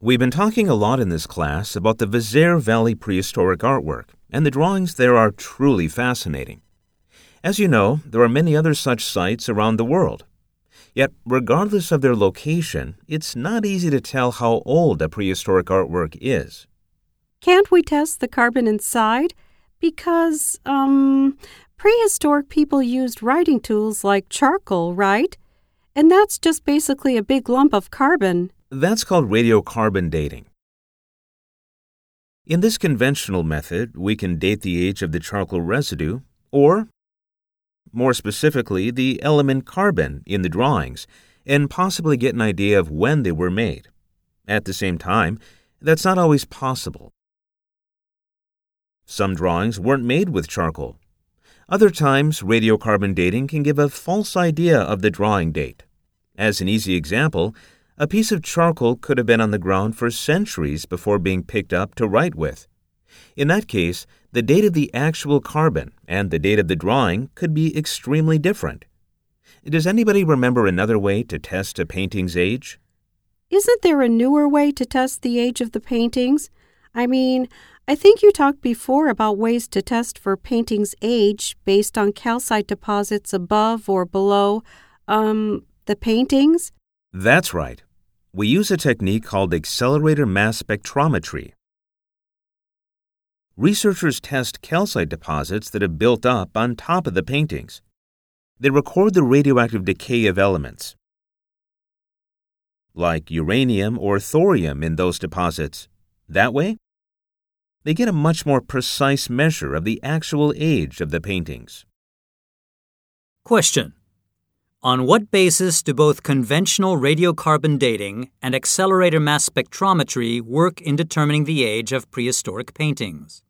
We've been talking a lot in this class about the Vézère Valley prehistoric artwork, and the drawings there are truly fascinating. As you know, there are many other such sites around the world. Yet, regardless of their location, it's not easy to tell how old a prehistoric artwork is. Can't we test the carbon inside? Because, um, prehistoric people used writing tools like charcoal, right? And that's just basically a big lump of carbon. That's called radiocarbon dating. In this conventional method, we can date the age of the charcoal residue, or, more specifically, the element carbon in the drawings, and possibly get an idea of when they were made. At the same time, that's not always possible. Some drawings weren't made with charcoal. Other times, radiocarbon dating can give a false idea of the drawing date. As an easy example, a piece of charcoal could have been on the ground for centuries before being picked up to write with. In that case, the date of the actual carbon and the date of the drawing could be extremely different. Does anybody remember another way to test a painting's age? Isn't there a newer way to test the age of the paintings? I mean, I think you talked before about ways to test for paintings' age based on calcite deposits above or below, um, the paintings? That's right we use a technique called accelerator mass spectrometry. Researchers test calcite deposits that have built up on top of the paintings. They record the radioactive decay of elements, like uranium or thorium, in those deposits. That way, they get a much more precise measure of the actual age of the paintings. Question on what basis do both conventional radiocarbon dating and accelerator mass spectrometry work in determining the age of prehistoric paintings?